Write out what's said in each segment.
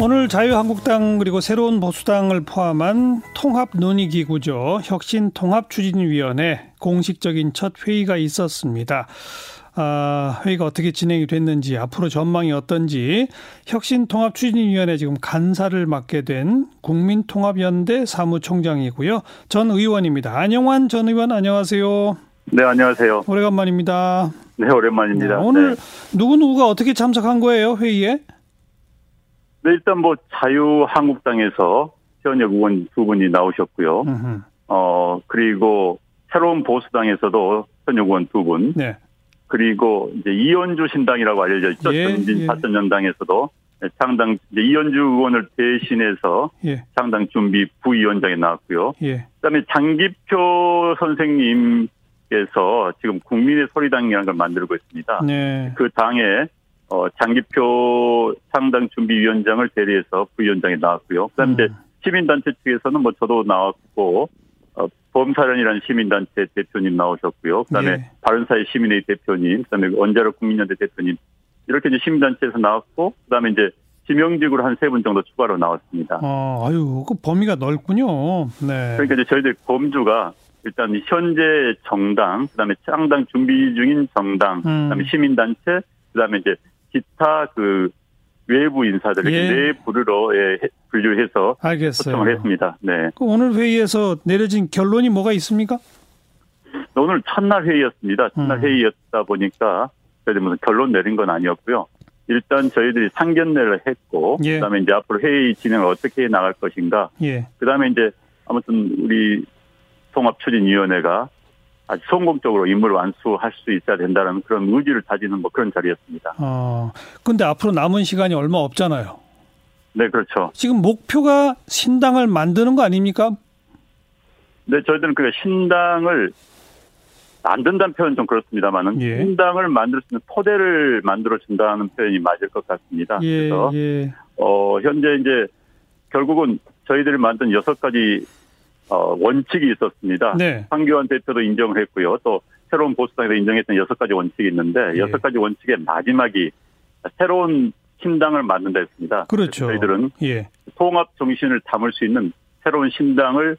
오늘 자유한국당 그리고 새로운 보수당을 포함한 통합 논의 기구죠. 혁신 통합 추진위원회 공식적인 첫 회의가 있었습니다. 아, 회의가 어떻게 진행이 됐는지 앞으로 전망이 어떤지 혁신통합추진위원회 지금 간사를 맡게 된 국민통합연대 사무총장이고요. 전 의원입니다. 안영환 전 의원 안녕하세요. 네, 안녕하세요. 오래간만입니다. 네, 오랜만입니다. 네, 오늘 네. 누구누구가 어떻게 참석한 거예요, 회의에? 네, 일단 뭐 자유한국당에서 현역 의원 두 분이 나오셨고요. 어, 그리고 새로운 보수당에서도 현역 의원 두 분. 네. 그리고 이제 이현주 신당이라고 알려져 있죠. 예, 전진 예. 사천연당에서도 창당 이제 이현주 의원을 대신해서 예, 창당 준비 부위원장에 나왔고요. 예. 그다음에 장기표 선생님께서 지금 국민의 소리당이라는 걸 만들고 있습니다. 네. 그 당에 어, 장기표 상당 준비위원장을 대리해서 부위원장이 나왔고요. 그다음에 음. 시민단체 측에서는 뭐 저도 나왔고 어, 범사련이라는 시민단체 대표님 나오셨고요. 그다음에 예. 바른사회 시민회의 대표님, 그다음에 원자력 국민연대 대표님 이렇게 이제 시민단체에서 나왔고 그다음에 이제 지명직으로 한 세 분 정도 추가로 나왔습니다. 어, 아유, 그 범위가 넓군요. 네. 그러니까 이제 저희들 범주가 일단 이 현재 정당, 그다음에 창당 준비 중인 정당, 음. 그다음에 시민단체, 그다음에 이제 기타 그 외부 인사들 예. 네 부류로 예, 해- 분류해서 알겠어요. 초청을 했습니다. 네. 그 오늘 회의에서 내려진 결론이 뭐가 있습니까? 오늘 첫날 회의였습니다. 첫날 음. 회의였다 보니까 저희들 무슨 결론 내린 건 아니었고요. 일단 저희들이 상견례를 했고, 예. 그다음에 이제 앞으로 회의 진행을 어떻게 해 나갈 것인가, 예. 그다음에 이제 아무튼 우리 통합 추진위원회가 아주 성공적으로 임무를 완수할 수 있어야 된다는 그런 의지를 다지는 뭐 그런 자리였습니다. 어, 근데 앞으로 남은 시간이 얼마 없잖아요. 네, 그렇죠. 지금 목표가 신당을 만드는 거 아닙니까? 네, 저희들은 그 신당을 만든다는 표현은 좀 그렇습니다만은 예. 신당을 만들 수 있는 토대를 만들어 준다는 표현이 맞을 것 같습니다. 예, 그래서 예. 어, 현재 이제 결국은 저희들이 만든 여섯 가지 어, 원칙이 있었습니다. 네. 황교안 대표도 인정을 했고요. 또 새로운 보수당에서 인정했던 여섯 가지 원칙이 있는데 예. 여섯 가지 원칙의 마지막이 새로운 신당을 만든다 했습니다. 그렇죠. 저희들은 예. 통합 정신을 담을 수 있는 새로운 신당을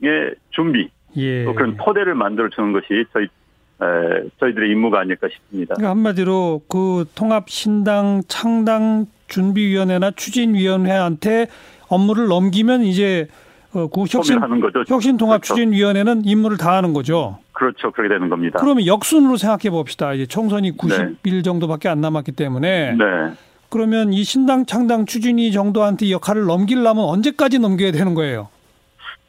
의 준비 예. 또 그런 토대를 만들어 주는 것이 저희 에, 저희들의 임무가 아닐까 싶습니다. 그러니까 한마디로 그 통합 신당 창당 준비위원회나 추진위원회한테 업무를 넘기면 이제 어, 그 혁신 하는 거죠. 혁신통합추진위원회는 임무를 다하는 거죠. 그렇죠. 그렇게 되는 겁니다. 그러면 역순으로 생각해 봅시다. 이제 총선이 90일 정도밖에 안 남았기 때문에 네. 그러면 이 신당 창당 추진위 정도한테 역할을 넘기려면 언제까지 넘겨야 되는 거예요?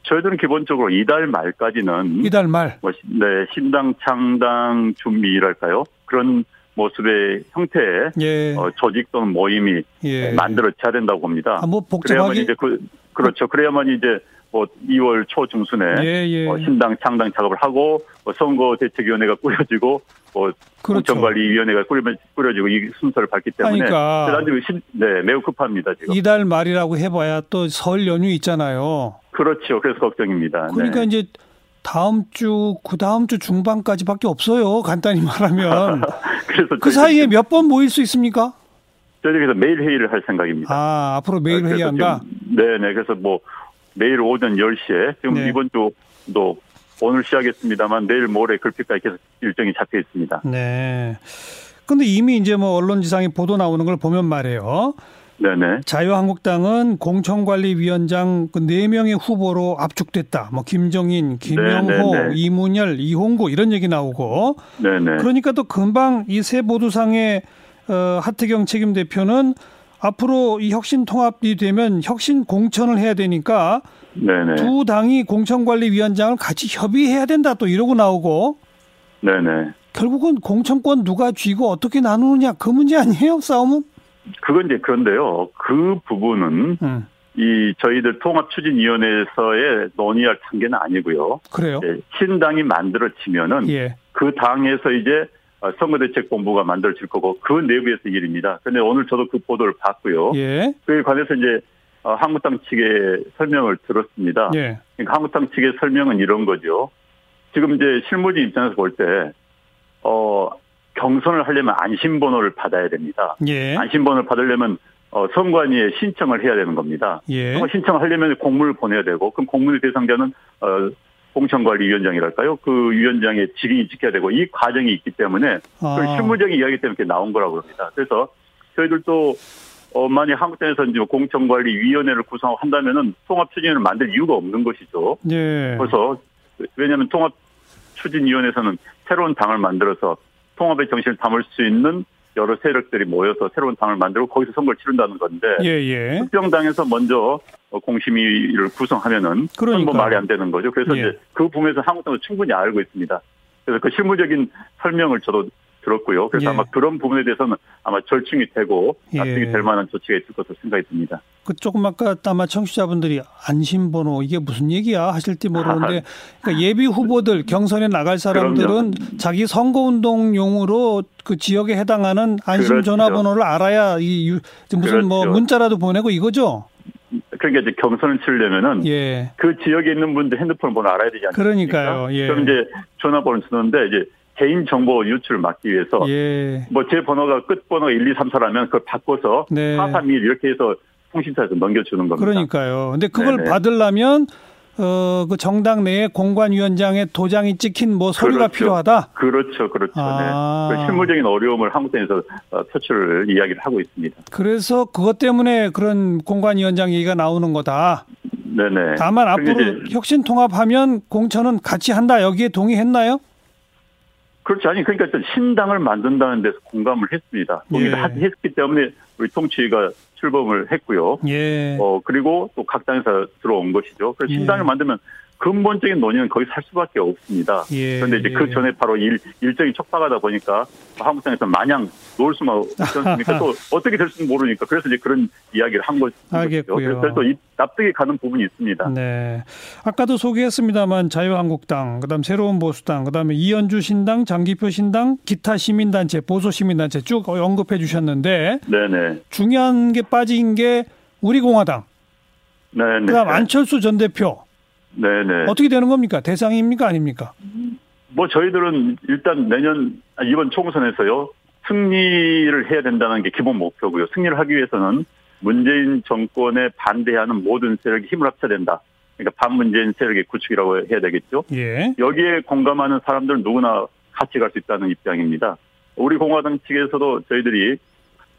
저희들은 기본적으로 이달 말까지는 이달 말. 뭐, 시- 네, 신당 창당 준비랄까요? 그런 모습의 형태의 예. 어, 조직 또는 모임이 예. 만들어져야 된다고 봅니다. 아, 뭐 복잡하게 이제 그 그렇죠. 그래야만 이제 뭐 2월 초 중순에 예, 예. 어, 신당 창당 작업을 하고 뭐 선거 대책위원회가 꾸려지고 뭐 그렇죠. 공천관리위원회가 꾸려, 꾸려지고 이 순서를 밟기 때문에 그러니까. 신- 네 매우 급합니다 지금. 이달 말이라고 해봐야 또 설 연휴 있잖아요. 그렇죠. 그래서 걱정입니다. 그러니까 네. 이제 다음 주, 그 다음 주 중반까지밖에 없어요. 간단히 말하면. 그래서 그 사이에 몇 번 모일 수 있습니까? 저희들께서 매일 회의를 할 생각입니다. 아, 앞으로 매일 그래서 회의한다? 지금- 네네. 그래서 뭐 매일 오전 10시에 지금 네. 이번 주도 오늘 시작했습니다만 내일 모레 글피까지 계속 일정이 잡혀 있습니다. 네. 근데 이미 이제 뭐 언론지상에 보도 나오는 걸 보면 말이에요. 네네. 자유한국당은 공천관리위원장 그 4명의 후보로 압축됐다. 뭐 김정인, 김영호, 네, 네, 네. 이문열, 이홍구 이런 얘기 나오고 네네. 그러니까 또 금방 이 새 보도상의 어, 하태경 책임 대표는 앞으로 이 혁신 통합이 되면 혁신 공천을 해야 되니까 네네. 두 당이 공천관리위원장을 같이 협의해야 된다 또 이러고 나오고 네네. 결국은 공천권 누가 쥐고 어떻게 나누느냐 그 문제 아니에요 싸움은? 그건 이제 그런데요. 그 부분은 음, 이 저희들 통합추진위원회에서의 논의할 단계는 아니고요. 그래요. 예, 신당이 만들어지면은 예. 그 당에서 이제 어, 선거대책본부가 만들어질 거고 그 내부에서 일입니다. 근데 오늘 저도 그 보도를 봤고요. 예. 그에 관해서 이제 어, 한국당 측의 설명을 들었습니다. 예. 그러니까 한국당 측의 설명은 이런 거죠. 지금 이제 실무진 입장에서 볼 때, 어, 경선을 하려면 안심번호를 받아야 됩니다. 예. 안심번호를 받으려면 어, 선관위에 신청을 해야 되는 겁니다. 예. 신청을 하려면 공문을 보내야 되고, 그럼 공문의 대상자는, 어, 공천관리위원장이랄까요? 그 위원장의 직인이 지켜야 되고, 이 과정이 있기 때문에, 아. 그 실무적인 이야기 때문에 이렇게 나온 거라고 합니다. 그래서 저희들도, 어, 만약 한국당에서 이제 공천관리위원회를 구성한다면은 통합추진을 만들 이유가 없는 것이죠. 예. 그래서, 왜냐하면 통합추진위원회에서는 새로운 당을 만들어서 통합의 정신을 담을 수 있는 여러 세력들이 모여서 새로운 당을 만들고 거기서 선거를 치른다는 건데 예, 예. 특정당에서 먼저 어, 공심위를 구성하면은 그건 뭐. 말이 안 되는 거죠. 그래서 예. 이제 그 부분에서 한국당도 충분히 알고 있습니다. 그래서 그 실무적인 설명을 저도 들었고요. 그래서 예. 아마 그런 부분에 대해서는 아마 절충이 되고 예. 납득이 될 만한 조치가 있을 것으로 생각이 듭니다. 그 조금 아까 아마 청취자분들이 안심번호 이게 무슨 얘기야 하실지 모르는데 그러니까 예비 후보들 경선에 나갈 사람들은 자기 선거운동용으로 그 지역에 해당하는 안심 그렇죠. 전화번호를 알아야 이 유- 무슨 뭐 그렇죠. 문자라도 보내고 이거죠. 그러니까 이제 경선을 치려면은 예. 그 지역에 있는 분들 핸드폰 번호 알아야 되지 않습니까? 그러니까요. 예. 그럼 이제 전화번호를 쓰는데 이제 개인 정보 유출을 막기 위해서 예. 뭐제 번호가 끝 번호가 1, 2, 3, 4라면 그걸 바꿔서 네. 4, 3, 1 이렇게 해서 통신사에서 넘겨주는 겁니다. 그러니까요. 근데 그걸 네네. 받으려면 어, 그 정당 내에 공관위원장의 도장이 찍힌 뭐 서류가 그렇죠. 필요하다. 그렇죠, 그렇죠. 아. 네. 그 실무적인 어려움을 한국당에서 어, 표출을 이야기를 하고 있습니다. 그래서 그것 때문에 그런 공관위원장 얘기가 나오는 거다. 네네. 다만 앞으로 혁신 통합하면 공천은 같이 한다. 여기에 동의했나요? 그렇지 아니 그러니까 일단 신당을 만든다는 데서 공감을 했습니다. 동의를 예. 하- 했기 때문에 우리 통치가 출범을 했고요. 예. 어 그리고 또 각 당에서 들어온 것이죠. 그래서 예. 신당을 만들면 근본적인 논의는 거기서 할 수밖에 없습니다. 예. 그런데 이제 그 전에 바로 일, 일정이 촉박하다 보니까 한국당에서 마냥 놓을 수만 없지 않습니까? 또 어떻게 될지는 모르니까 그래서 이제 그런 이야기를 한 것이죠. 알겠고요. 그래서 또 이- 납득이 가는 부분이 있습니다. 네. 아까도 소개했습니다만 자유한국당, 그다음 새로운 보수당, 그다음에 이현주 신당, 장기표 신당, 기타 시민단체, 보수 시민단체 쭉 언급해 주셨는데 네네. 중요한 게 빠진 게 우리공화당, 네네. 그다음 안철수 전 대표 네네. 어떻게 되는 겁니까? 대상입니까 아닙니까? 뭐 저희들은 일단 내년 아, 이번 총선에서요 승리를 해야 된다는 게 기본 목표고요. 승리를 하기 위해서는 문재인 정권에 반대하는 모든 세력이 힘을 합쳐야 된다. 그러니까 반문재인 세력의 구축이라고 해야 되겠죠. 예. 여기에 공감하는 사람들 누구나 같이 갈 수 있다는 입장입니다. 우리 공화당 측에서도 저희들이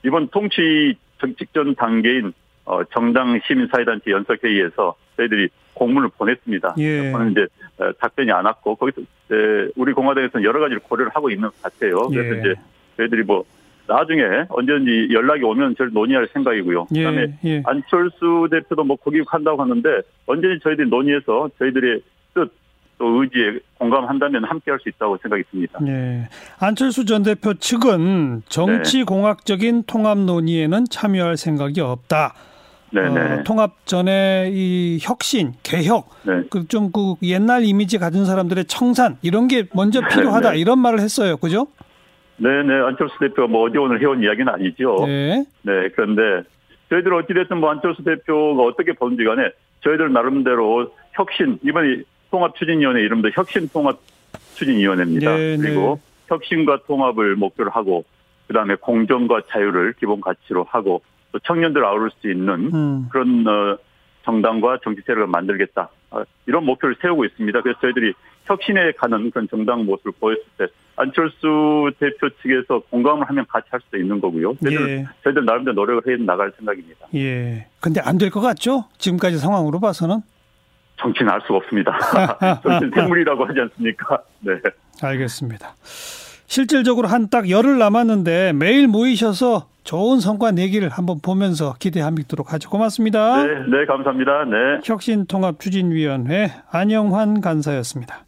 이번 통치 정- 직전 단계인 어, 정당 시민사회단체 연석회의에서 저희들이 공문을 보냈습니다. 예. 이제 어, 답변이 안 왔고 거기서 에, 우리 공화당에서는 여러 가지를 고려를 하고 있는 것 같아요. 그래서 예. 이제 저희들이 뭐 나중에 언제든지 연락이 오면 저를 논의할 생각이고요. 그다음에 예. 예. 안철수 대표도 뭐 거기한다고 하는데 언제든지 저희들이 논의해서 저희들의 뜻 또 의지에 공감한다면 함께 할 수 있다고 생각이 듭니다. 예. 안철수 전 대표 측은 정치 공학적인 통합 논의에는 참여할 생각이 없다. 네네. 어, 통합 전에 이 혁신, 개혁, 네. 그좀그 옛날 이미지 가진 사람들의 청산 이런 게 먼저 필요하다 네. 이런 말을 했어요. 그죠? 네네. 안철수 대표가 뭐 어디 오늘 해온 이야기는 아니죠. 네. 네, 그런데 저희들 어찌됐든 뭐 안철수 대표가 어떻게 보는지 간에 저희들 나름대로 혁신, 이번에 통합추진위원회 이름도 혁신통합추진위원회입니다. 네, 그리고 혁신과 통합을 목표로 하고, 그 다음에 공정과 자유를 기본 가치로 하고, 또 청년들 아우를 수 있는 음. 그런 어, 정당과 정치 세력을 만들겠다. 어, 이런 목표를 세우고 있습니다. 그래서 저희들이 혁신에 가는 그런 정당 모습을 보였을 때 안철수 대표 측에서 공감을 하면 같이 할 수도 있는 거고요. 저희들, 예. 저희들 나름대로 노력을 해 나갈 생각입니다. 예. 근데 안 될 것 같죠? 지금까지 상황으로 봐서는. 정치는 알 수가 없습니다. 정치는 생물이라고 하지 않습니까? 네. 알겠습니다. 실질적으로 한 딱 열흘 남았는데 매일 모이셔서 좋은 성과 내기를 한번 보면서 기대하도록 하죠. 고맙습니다. 네, 네, 감사합니다. 네. 혁신통합추진위원회 안영환 간사였습니다.